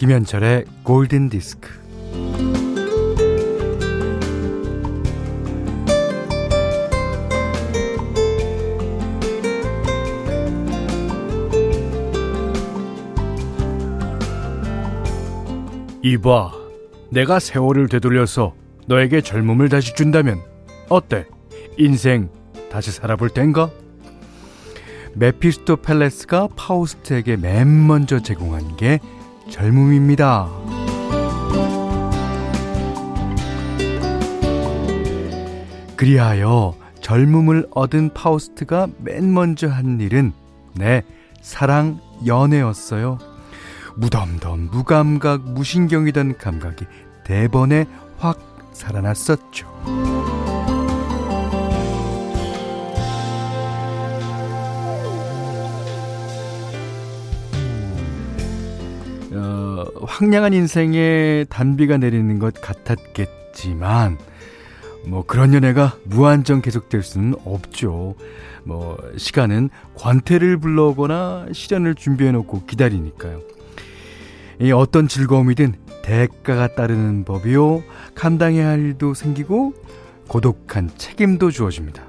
김현철의 골든 디스크. 이봐, 내가 세월을 되돌려서 너에게 젊음을 다시 준다면 어때? 인생 다시 살아볼 땐가? 메피스토 펠레스가 파우스트에게 맨 먼저 제공한 게 젊음입니다. 그리하여 젊음을 얻은 파우스트가 맨 먼저 한 일은 내 사랑 연애였어요. 무덤덤 무감각 무신경이던 감각이 대번에 확 살아났었죠. 어, 황량한 인생에 단비가 내리는 것 같았겠지만 뭐 그런 연애가 무한정 계속될 수는 없죠. 뭐 시간은 관태를 불러오거나 시련을 준비해 놓고 기다리니까요. 이 어떤 즐거움이든 대가가 따르는 법이요. 감당해야 할 일도 생기고 고독한 책임도 주어집니다.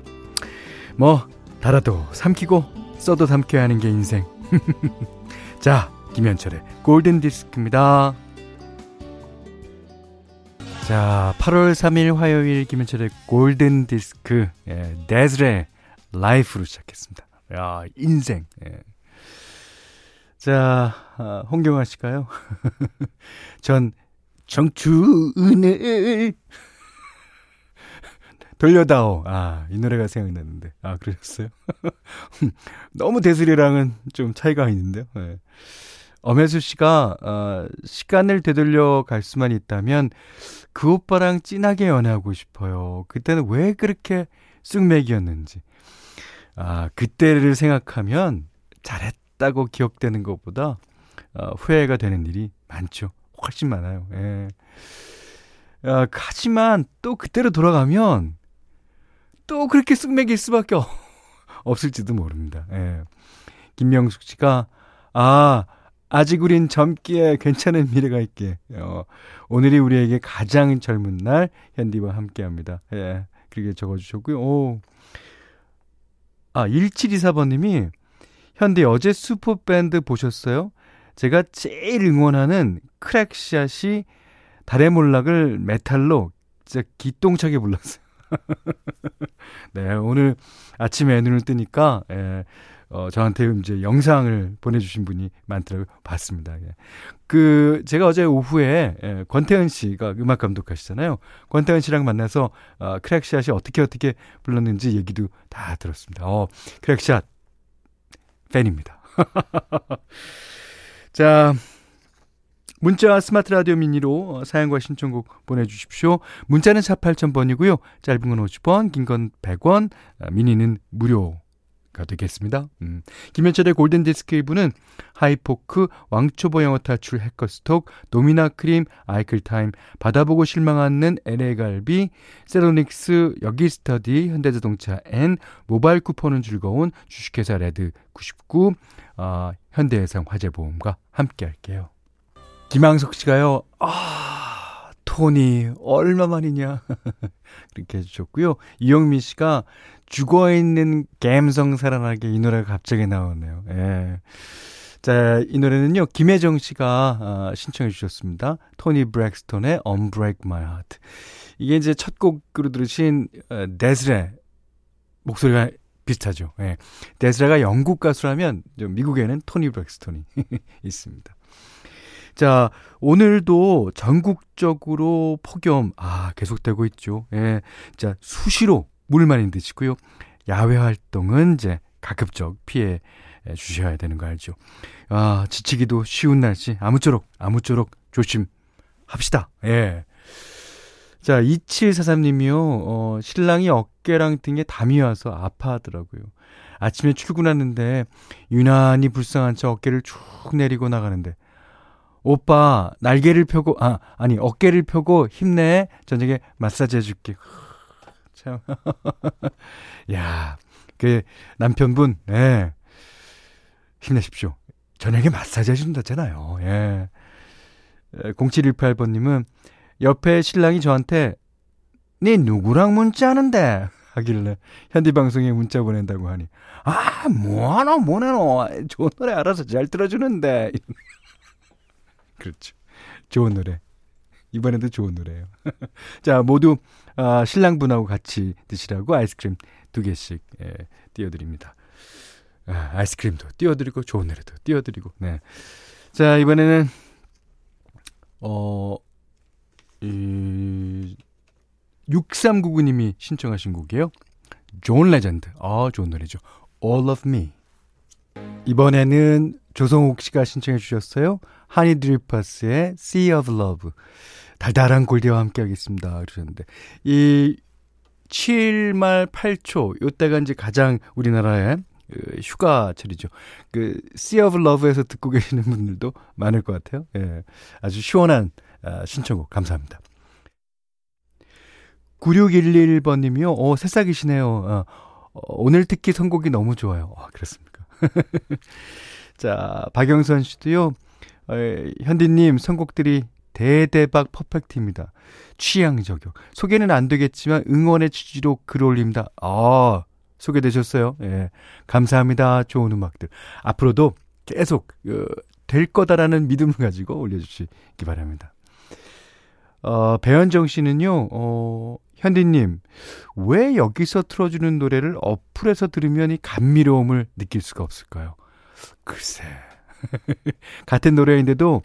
뭐 달아도 삼키고 써도 삼켜야 하는 게 인생. 자, 김현철의 골든 디스크입니다. 자, 8월 3일 화요일 김현철의 골든 디스크 예, 데즈레 라이프로 시작했습니다. 야, 인생. 예. 자, 아, 홍경아 씨가요. 전 청춘을 돌려다오. 아, 이 노래가 생각났는데. 아, 그러셨어요? 너무 대슬이랑은 좀 차이가 있는데요. 네. 엄혜수 씨가, 어, 시간을 되돌려 갈 수만 있다면 그 오빠랑 진하게 연애하고 싶어요. 그때는 왜 그렇게 쑥맥이었는지. 아, 그때를 생각하면 잘했다고 기억되는 것보다 어, 후회가 되는 일이 많죠. 훨씬 많아요. 예. 아, 하지만 또 그때로 돌아가면 또 그렇게 쑥맥일 수밖에 없을지도 모릅니다. 예. 김명숙 씨가 아 아직 우린 젊기에 괜찮은 미래가 있게 어, 오늘이 우리에게 가장 젊은 날 현디와 함께합니다. 예. 그렇게 적어주셨고요. 오. 아 1724번님이 현디 어제 슈퍼밴드 보셨어요? 제가 제일 응원하는 크랙샷이 달의 몰락을 메탈로 진짜 기똥차게 불렀어요. 네, 오늘 아침에 눈을 뜨니까, 예, 어, 저한테 이제 영상을 보내주신 분이 많더라고요. 봤습니다. 예. 그, 제가 어제 오후에, 예, 권태현 씨가 음악 감독하시잖아요. 권태현 씨랑 만나서, 어, 크랙샷이 어떻게 어떻게 불렀는지 얘기도 다 들었습니다. 어, 크랙샷, 팬입니다. 자, 문자 스마트 라디오 미니로 사연과 신청곡 보내주십시오. 문자는 4 8000번이고요. 짧은 건 50원, 긴 건 100원, 미니는 무료 가 되겠습니다. 음. 김현철의 골든디스크 1부는 하이포크, 왕초보 영어 탈출 해커스톡, 노미나 크림, 아이클타임, 받아보고 실망 않는 LA갈비, 세로닉스, 여기스터디, 현대자동차 N, 모바일 쿠폰은 즐거운 주식회사 레드 99, 어, 현대해상 화재보험과 함께 할게요. 김항석 씨가요, 아, 토니, 얼마만이냐. 그렇게 해주셨고요. 이영미 씨가 죽어있는 감성 살아나게 이 노래가 갑자기 나오네요. 예. 자, 이 노래는요, 김혜정 씨가 어, 신청해 주셨습니다. 토니 브렉스톤의 Unbreak My Heart. 이게 이제 첫 곡으로 들으신 어, 데스레 목소리가 비슷하죠. 예. 데스레가 영국 가수라면 미국에는 토니 브렉스톤이 있습니다. 자, 오늘도 전국적으로 폭염, 아, 계속되고 있죠. 예. 자, 수시로 물 많이 드시고요. 야외 활동은 이제 가급적 피해 주셔야 되는 거 알죠. 아, 지치기도 쉬운 날씨, 아무쪼록, 아무쪼록 조심합시다. 예. 자, 2743님이요, 어, 신랑이 어깨랑 등에 담이 와서 아파하더라고요. 아침에 출근하는데, 유난히 불쌍한 척 어깨를 쭉 내리고 나가는데, 오빠 날개를 펴고 아 아니 어깨를 펴고 힘내. 저녁에 마사지 해줄게. 참. 야 그 남편분 예. 힘내십시오. 저녁에 마사지 해준다잖아요. 예. 0718번님은 옆에 신랑이 저한테 네 누구랑 문자하는데? 하길래 현디방송에 문자 보낸다고 하니 아 뭐하노 뭐하노? 좋은 노래 알아서 잘 들어주는데 그렇죠 좋은 노래 이번에도 좋은 노래예요 자 모두 아, 신랑분하고 같이 드시라고 아이스크림 두 개씩 예, 띄워드립니다 아, 아이스크림도 띄워드리고 좋은 노래도 띄워드리고 네. 자 이번에는 어 이, 6399님이 신청하신 곡이에요. 존 레전드. 아, 좋은 노래죠. All of Me. 이번에는 조성욱 씨가 신청해 주셨어요. 하니 드리퍼스의 Sea of Love. 달달한 골디와 함께 하겠습니다. 그러셨는데. 이 7말 8초, 요때가 이제 가장 우리나라의 그 휴가철이죠. 그 Sea of Love에서 듣고 계시는 분들도 많을 것 같아요. 예. 아주 시원한 아, 신청곡 감사합니다. 9611번님이요. 어, 새싹이시네요. 어, 어, 오늘 특히 선곡이 너무 좋아요. 아, 그렇습니까? 자, 박영선 씨도요. 어, 현디님 선곡들이 대대박 퍼펙트입니다. 취향 저격. 소개는 안 되겠지만 응원의 취지로 글 올립니다. 아, 소개되셨어요. 예. 감사합니다. 좋은 음악들. 앞으로도 계속 어, 될 거다라는 믿음을 가지고 올려주시기 바랍니다. 어, 배현정 씨는요, 어, 현디님, 왜 여기서 틀어주는 노래를 어플에서 들으면 이 감미로움을 느낄 수가 없을까요? 글쎄. 같은 노래인데도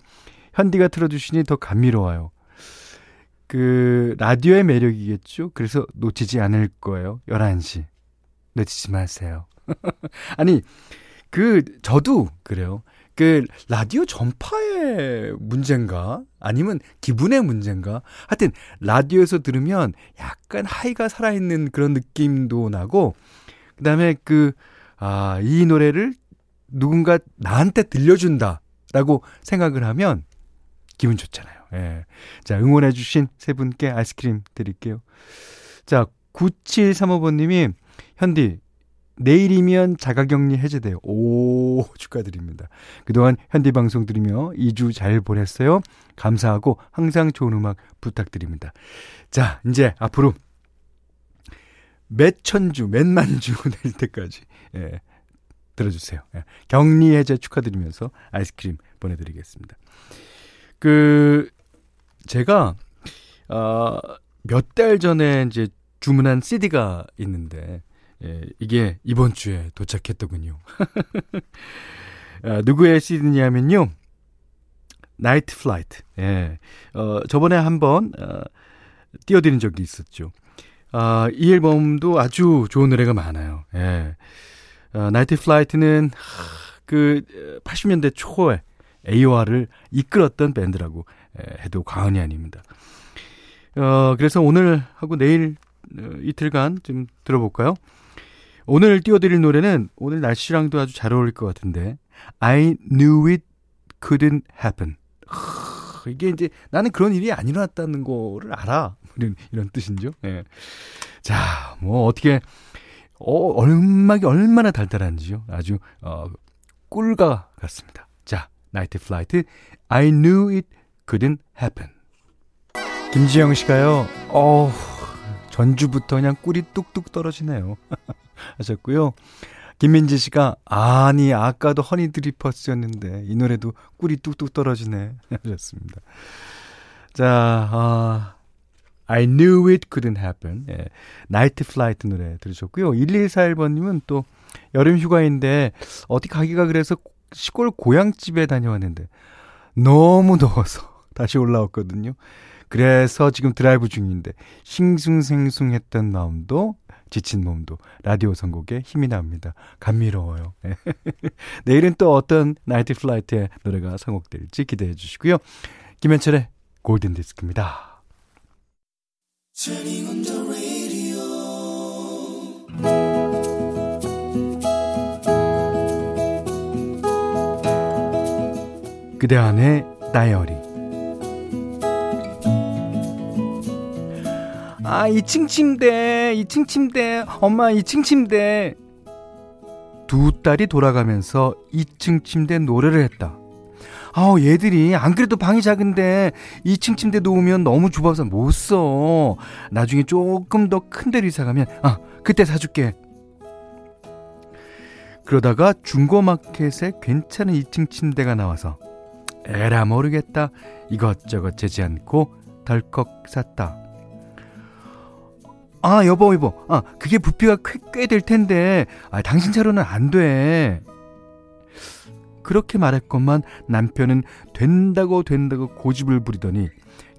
현디가 틀어주시니 더 감미로워요. 그, 라디오의 매력이겠죠? 그래서 놓치지 않을 거예요. 11시. 놓치지 마세요. 아니, 그, 저도 그래요. 그 라디오 전파의 문제인가? 아니면 기분의 문제인가? 하여튼 라디오에서 들으면 약간 하이가 살아있는 그런 느낌도 나고 그 다음에 그 아, 이 노래를 누군가 나한테 들려준다라고 생각을 하면 기분 좋잖아요. 예. 자, 응원해주신 세 분께 아이스크림 드릴게요. 자, 9735번님이, 현디, 내일이면 자가격리 해제돼요. 오, 축하드립니다. 그동안 현디 방송 들으며 2주 잘 보냈어요. 감사하고 항상 좋은 음악 부탁드립니다. 자, 이제 앞으로 몇 천 주, 몇 만 주 될 때까지, 예, 들어주세요. 예, 격리 해제 축하드리면서 아이스크림 보내드리겠습니다. 그, 제가, 어, 몇 달 전에 이제 주문한 CD가 있는데, 예, 이게 이번 주에 도착했더군요. 아, 누구의 CD냐면요. 나이트 플라이트. 예. 어, 저번에 한번 어, 띄워드린 적이 있었죠. 아, 이 앨범도 아주 좋은 노래가 많아요. 예. 어, 나이트 플라이트는 그 80년대 초에 AOR을 이끌었던 밴드라고 예, 해도 과언이 아닙니다. 어, 그래서 오늘 하고 내일 어, 이틀간 좀 들어볼까요? 오늘 띄워드릴 노래는 오늘 날씨랑도 아주 잘 어울릴 것 같은데 I knew it couldn't happen. 이게 이제 나는 그런 일이 안 일어났다는 거를 알아. 이런, 이런 뜻인죠. 예. 자, 뭐 어떻게 어, 음악이 얼마나 달달한지요. 아주 어, 꿀과 같습니다. 자, 나이트 플라이트 I knew it couldn't happen. 김지영 씨가요. 어 전주부터 그냥 꿀이 뚝뚝 떨어지네요. 하셨고요. 김민지 씨가 아니 아까도 허니 드리퍼스였는데 이 노래도 꿀이 뚝뚝 떨어지네 하셨습니다. 자, 아 I knew it couldn't happen. 예. 나이트 플라이트 노래 들으셨고요. 1141번님은 또 여름 휴가인데 어디 가기가 그래서 시골 고향집에 다녀왔는데 너무 더워서 다시 올라왔거든요. 그래서 지금 드라이브 중인데 싱숭생숭했던 마음도 지친 몸도 라디오 선곡에 힘이 납니다. 감미로워요. 내일은 또 어떤 나이트 플라이트의 노래가 선곡될지 기대해 주시고요. 김현철의 골든 디스크입니다. 그대 안의 다이어리 아, 2층 침대, 2층 침대, 엄마 2층 침대. 두 딸이 돌아가면서 2층 침대 노래를 했다. 아우, 얘들이 안 그래도 방이 작은데 2층 침대 놓으면 너무 좁아서 못 써. 나중에 조금 더 큰 데로 이사 가면, 아, 그때 사줄게. 그러다가 중고마켓에 괜찮은 2층 침대가 나와서 에라 모르겠다. 이것저것 재지 않고 덜컥 샀다. 아, 여보, 여보. 아, 그게 부피가 꽤 될 텐데. 아, 당신 차로는 안 돼. 그렇게 말했건만 남편은 된다고 된다고 고집을 부리더니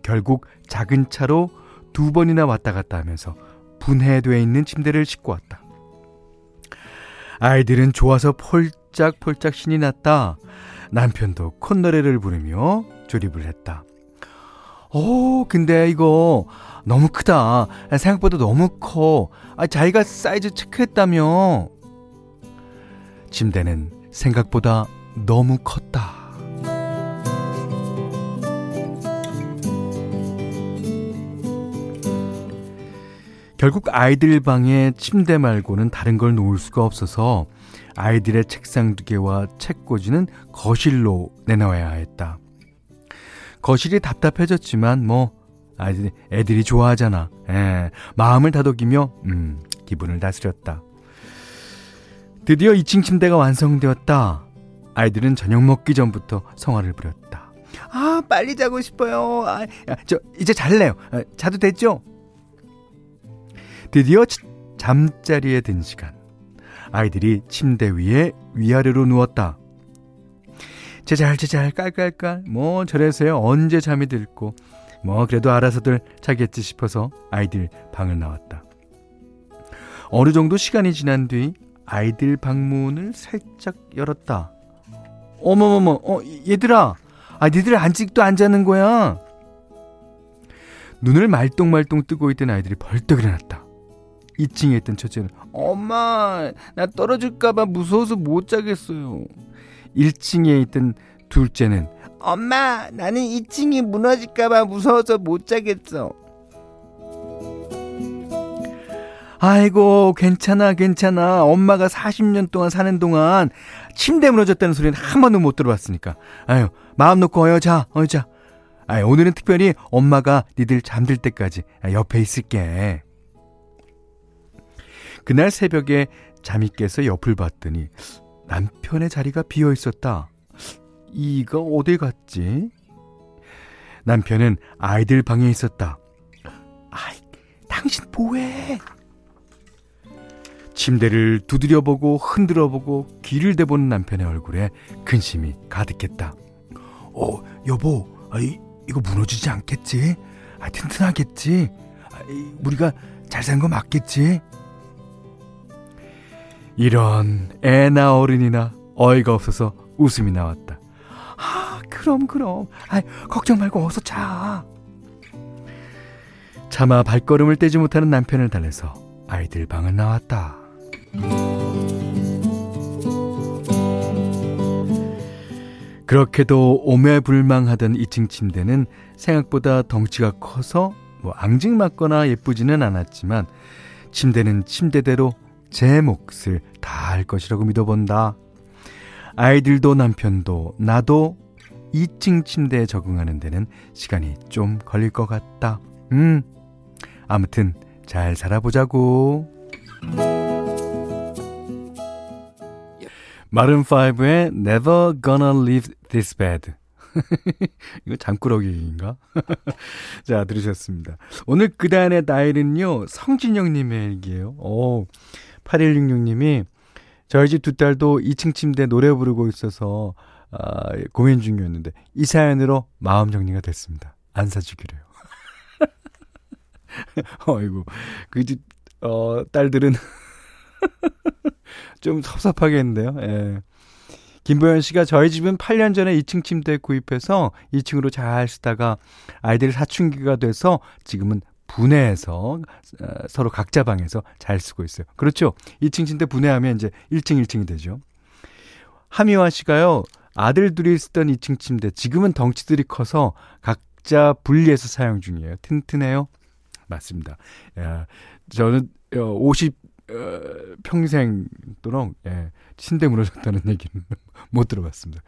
결국 작은 차로 두 번이나 왔다 갔다 하면서 분해되어 있는 침대를 싣고 왔다. 아이들은 좋아서 폴짝폴짝 신이 났다. 남편도 콧노래를 부르며 조립을 했다. 오, 근데 이거 너무 크다. 생각보다 너무 커. 아, 자기가 사이즈 체크했다며. 침대는 생각보다 너무 컸다. 결국 아이들 방에 침대 말고는 다른 걸 놓을 수가 없어서 아이들의 책상 두 개와 책꽂이는 거실로 내놓아야 했다. 거실이 답답해졌지만 뭐 아이들 애들이 좋아하잖아. 예, 마음을 다독이며 음, 기분을 다스렸다. 드디어 2층 침대가 완성되었다. 아이들은 저녁 먹기 전부터 성화를 부렸다. 아, 빨리 자고 싶어요. 아, 저 이제 잘래요. 아, 자도 됐죠? 드디어 잠자리에 든 시간. 아이들이 침대 위에 위아래로 누웠다. 제잘 제잘 깔깔깔 뭐 저래서요 언제 잠이 들고 뭐 그래도 알아서들 자겠지 싶어서 아이들 방을 나왔다. 어느 정도 시간이 지난 뒤 아이들 방문을 살짝 열었다. 어머머머, 어, 얘들아. 아, 니들 아직도 안 자는 거야? 눈을 말똥말똥 뜨고 있던 아이들이 벌떡 일어났다. 2층에 있던 첫째는 엄마 나 떨어질까봐 무서워서 못 자겠어요. 1층에 있던 둘째는 엄마 나는 2층이 무너질까봐 무서워서 못 자겠어. 아이고 괜찮아 괜찮아 엄마가 40년 동안 사는 동안 침대 무너졌다는 소리는 한 번도 못 들어봤으니까 아유 마음 놓고 어여 자 어여 자 아유 오늘은 특별히 엄마가 니들 잠들 때까지 옆에 있을게 그날 새벽에 잠이 깨서 옆을 봤더니 남편의 자리가 비어 있었다. 이가 어디 갔지? 남편은 아이들 방에 있었다. 아이, 당신 뭐해? 침대를 두드려보고 흔들어보고 귀를 대보는 남편의 얼굴에 근심이 가득했다. 어, 여보, 아이, 이거 무너지지 않겠지? 아, 튼튼하겠지? 아, 우리가 잘 산 거 맞겠지? 이런 애나 어른이나 어이가 없어서 웃음이 나왔다. 아, 그럼, 그럼. 아, 걱정 말고 어서 자. 차마 발걸음을 떼지 못하는 남편을 달래서 아이들 방을 나왔다. 그렇게도 오매불망하던 2층 침대는 생각보다 덩치가 커서 뭐 앙증맞거나 예쁘지는 않았지만 침대는 침대대로 제 몫을 다할 것이라고 믿어본다. 아이들도 남편도 나도 2층 침대에 적응하는 데는 시간이 좀 걸릴 것 같다. 음, 아무튼 잘 살아보자고. 마른 5의 Never Gonna Leave This Bed. 이거 잠꾸러기인가? 자, 들으셨습니다. 오늘 그단의 나일은요, 성진영님의 얘기예요. 오, 8166님이 저희 집 두 딸도 2층 침대 노래 부르고 있어서 아, 고민 중이었는데 이 사연으로 마음 정리가 됐습니다. 안 사주기로요. 어이구 그 집 어, 딸들은 좀 섭섭하겠는데요. 예. 김보현 씨가 저희 집은 8년 전에 2층 침대 구입해서 2층으로 잘 쓰다가 아이들 사춘기가 돼서 지금은 분해해서 어, 서로 각자 방에서 잘 쓰고 있어요. 그렇죠? 2층 침대 분해하면 이제 1층 1층이 되죠. 하미화 씨가요. 아들 둘이 쓰던 2층 침대 지금은 덩치들이 커서 각자 분리해서 사용 중이에요. 튼튼해요. 맞습니다. 야, 저는 50 어, 평생도록 예, 침대 무너졌다는 얘기는 못 들어봤습니다.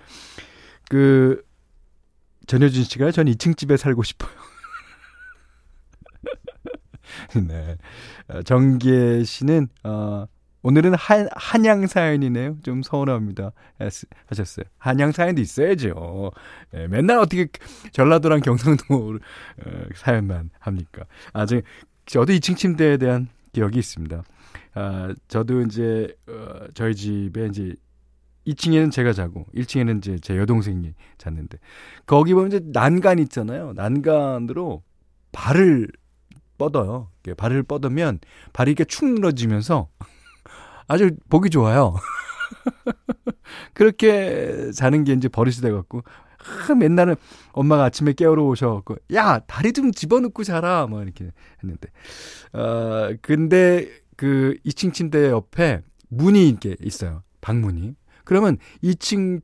그 전효진 씨가 전 2층 집에 살고 싶어요. 네. 어, 정기혜 씨는, 어, 오늘은 한, 한양 사연이네요. 좀 서운합니다. 하셨어요. 한양 사연도 있어야죠. 네, 맨날 어떻게 전라도랑 경상도 어, 사연만 합니까? 아, 저, 저도 2층 침대에 대한 기억이 있습니다. 아, 저도 이제, 어, 저희 집에 이제 2층에는 제가 자고 1층에는 이제 제 여동생이 잤는데 거기 보면 이제 난간 있잖아요. 난간으로 발을 뻗어요. 발을 뻗으면 발이 이렇게 축 늘어지면서 아주 보기 좋아요. 그렇게 자는 게 이제 버릇이 돼갖고, 아, 맨날은 엄마가 아침에 깨우러 오셔갖고, 야, 다리 좀 집어넣고 자라. 뭐 이렇게 했는데. 어, 근데 그 2층 침대 옆에 문이 이렇게 있어요. 방문이. 그러면 2층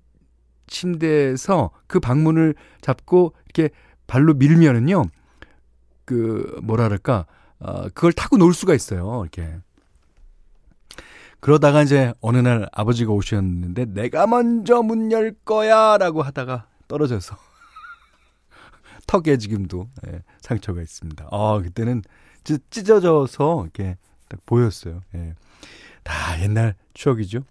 침대에서 그 방문을 잡고 이렇게 발로 밀면은요, 그, 뭐라 그럴까, 어, 그걸 타고 놀 수가 있어요. 이렇게. 그러다가 이제 어느 날 아버지가 오셨는데 내가 먼저 문 열 거야 라고 하다가 떨어져서 턱에 지금도 예, 상처가 있습니다. 아, 그때는 찢어져서 이렇게 딱 보였어요. 예. 다 옛날 추억이죠.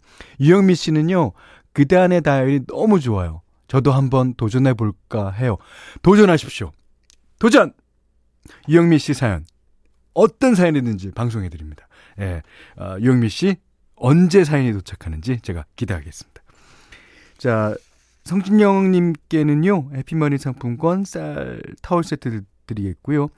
유영미 씨는요, 그대 안의 다이어리 너무 좋아요. 저도 한번 도전해 볼까 해요. 도전하십시오. 도전! 유영미 씨 사연. 어떤 사연이든지 방송해 드립니다. 예. 어, 유영미 씨 언제 사연이 도착하는지 제가 기대하겠습니다. 자, 성진영님께는요, 해피머니 상품권 쌀 타월 세트 드리겠고요.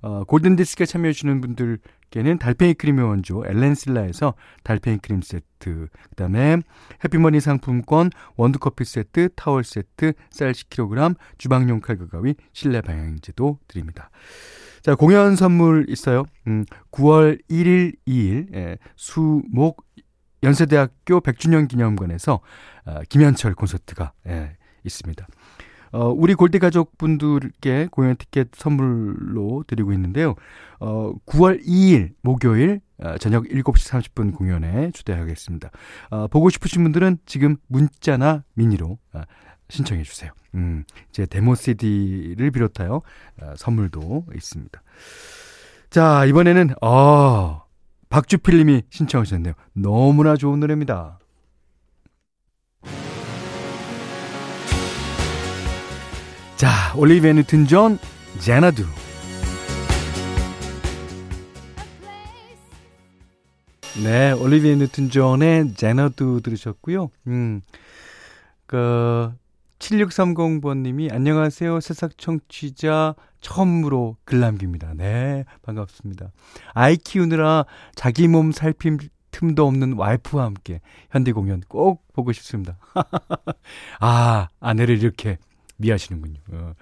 어, 골든디스크에 참여해주시는 분들 께는 달팽이 크림의 원조 엘렌실라에서 달팽이 크림 세트, 그 다음에 해피머니 상품권 원두커피 세트, 타월 세트, 쌀 10kg, 주방용 칼과 가위, 실내 방향제도 드립니다. 자, 공연 선물 있어요. 음, 9월 1일, 2일, 예, 수 목 연세대학교 100주년 기념관에서 어, 김현철 콘서트가 예, 있습니다. 어, 우리 골대 가족분들께 공연 티켓 선물로 드리고 있는데요. 어, 9월 2일 목요일 어, 저녁 7시 30분 공연에 초대하겠습니다. 어, 보고 싶으신 분들은 지금 문자나 미니로 어, 신청해 주세요. 음, 제 데모 CD를 비롯하여 어, 선물도 있습니다. 자, 이번에는 어, 박주필 님이 신청하셨네요. 너무나 좋은 노래입니다. 자, 올리비아 뉴튼 존, Xanadu. 네, 올리비아 뉴튼 존의 Xanadu 들으셨고요. 음, 그, 7630번님이 안녕하세요. 새싹 청취자 처음으로 글 남깁니다. 네, 반갑습니다. 아이 키우느라 자기 몸 살필 틈도 없는 와이프와 함께 현대 공연 꼭 보고 싶습니다. 아, 아내를 이렇게 미하시는군요. 어.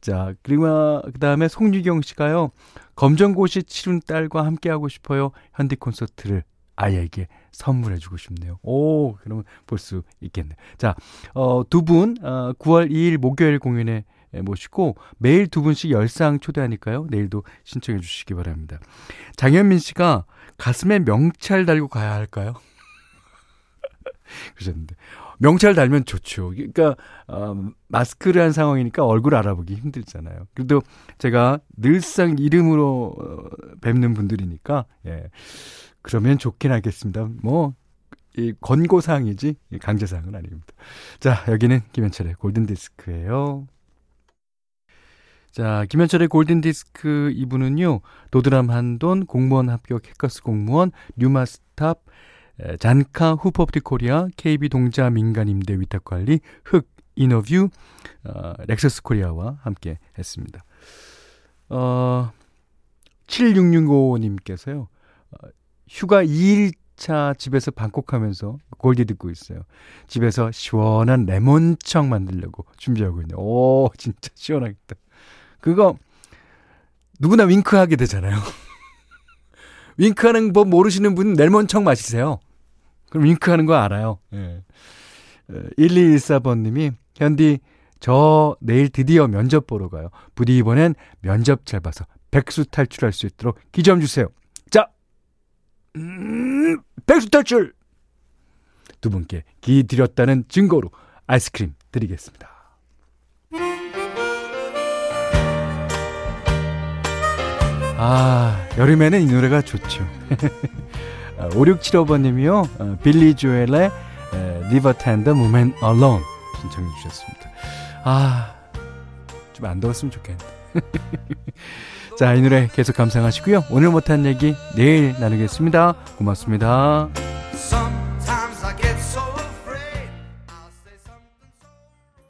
자, 그리고 그 다음에 송유경 씨가요. 검정고시 치른 딸과 함께 하고 싶어요. 현대 콘서트를 아이에게 선물해 주고 싶네요. 오, 그러면 볼 수 있겠네. 자, 어, 두 분, 어, 9월 2일 목요일 공연에 모시고 매일 두 분씩 열상 초대하니까요. 내일도 신청해 주시기 바랍니다. 장현민 씨가 가슴에 명찰 달고 가야 할까요? 그러셨는데. 명찰 달면 좋죠. 그러니까 어, 마스크를 한 상황이니까 얼굴 알아보기 힘들잖아요. 그래도 제가 늘상 이름으로 어, 뵙는 분들이니까 예. 그러면 좋긴 하겠습니다. 뭐, 이 권고사항이지, 강제사항은 아닙니다. 자, 여기는 김현철의 골든디스크예요 자, 김현철의 골든디스크 2부는요, 도드람 한돈, 공무원 합격 해커스 공무원, 뉴마스탑, 잔카 후퍼프티 코리아, KB 동자 민간임대 위탁관리, 흑, 이너뷰, 어, 렉서스 코리아와 함께 했습니다. 어, 7665님께서요, 어, 휴가 2일차 집에서 방콕하면서 골디 듣고 있어요. 집에서 시원한 레몬청 만들려고 준비하고 있네요. 오, 진짜 시원하겠다. 그거 누구나 윙크하게 되잖아요. 윙크하는 법 모르시는 분 레몬청 마시세요. 그럼 윙크하는 거 알아요. 예. 어, 1214번님이 현디 저 내일 드디어 면접 보러 가요. 부디 이번엔 면접 잘 봐서 백수 탈출할 수 있도록 기점 주세요. 자, 음, 백수 탈출 두 분께 기 드렸다는 증거로 아이스크림 드리겠습니다. 아, 여름에는 이 노래가 좋죠. 5675번님이요. 어, 빌리 조엘의 Live Tender Moment Alone 신청해 주셨습니다. 아, 좀 안 더웠으면 좋겠는데. 자, 이 노래 계속 감상하시고요. 오늘 못한 얘기 내일 나누겠습니다. 고맙습니다.